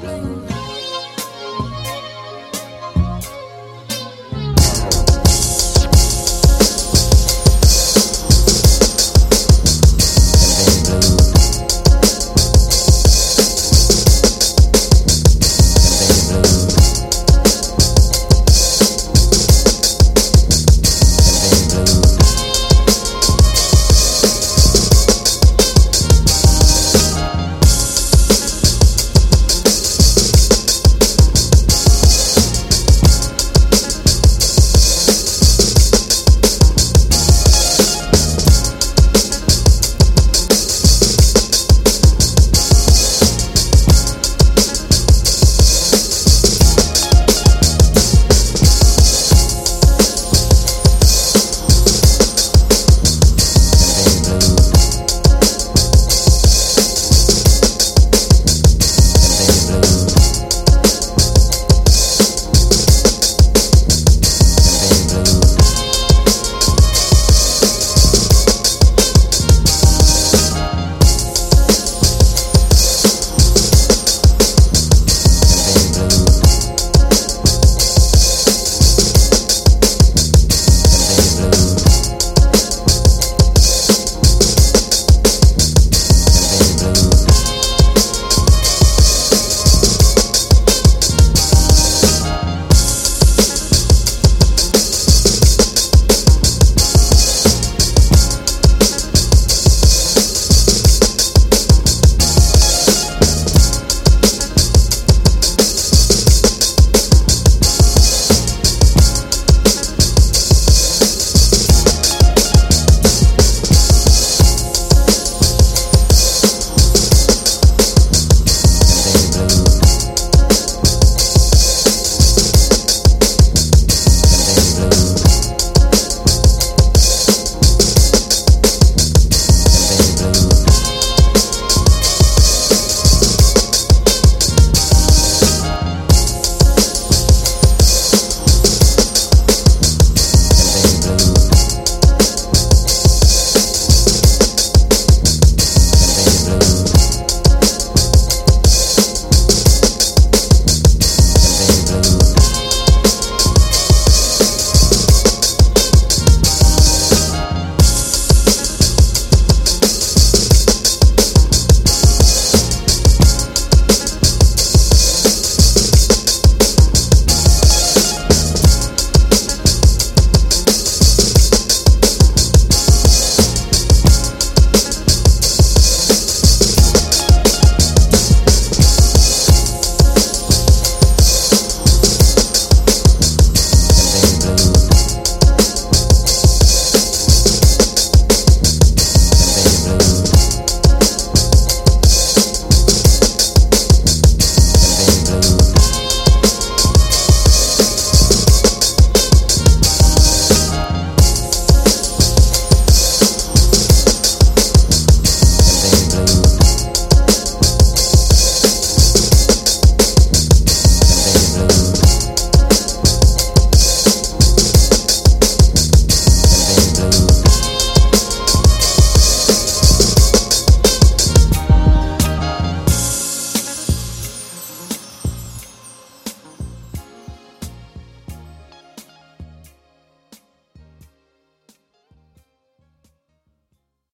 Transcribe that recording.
blue.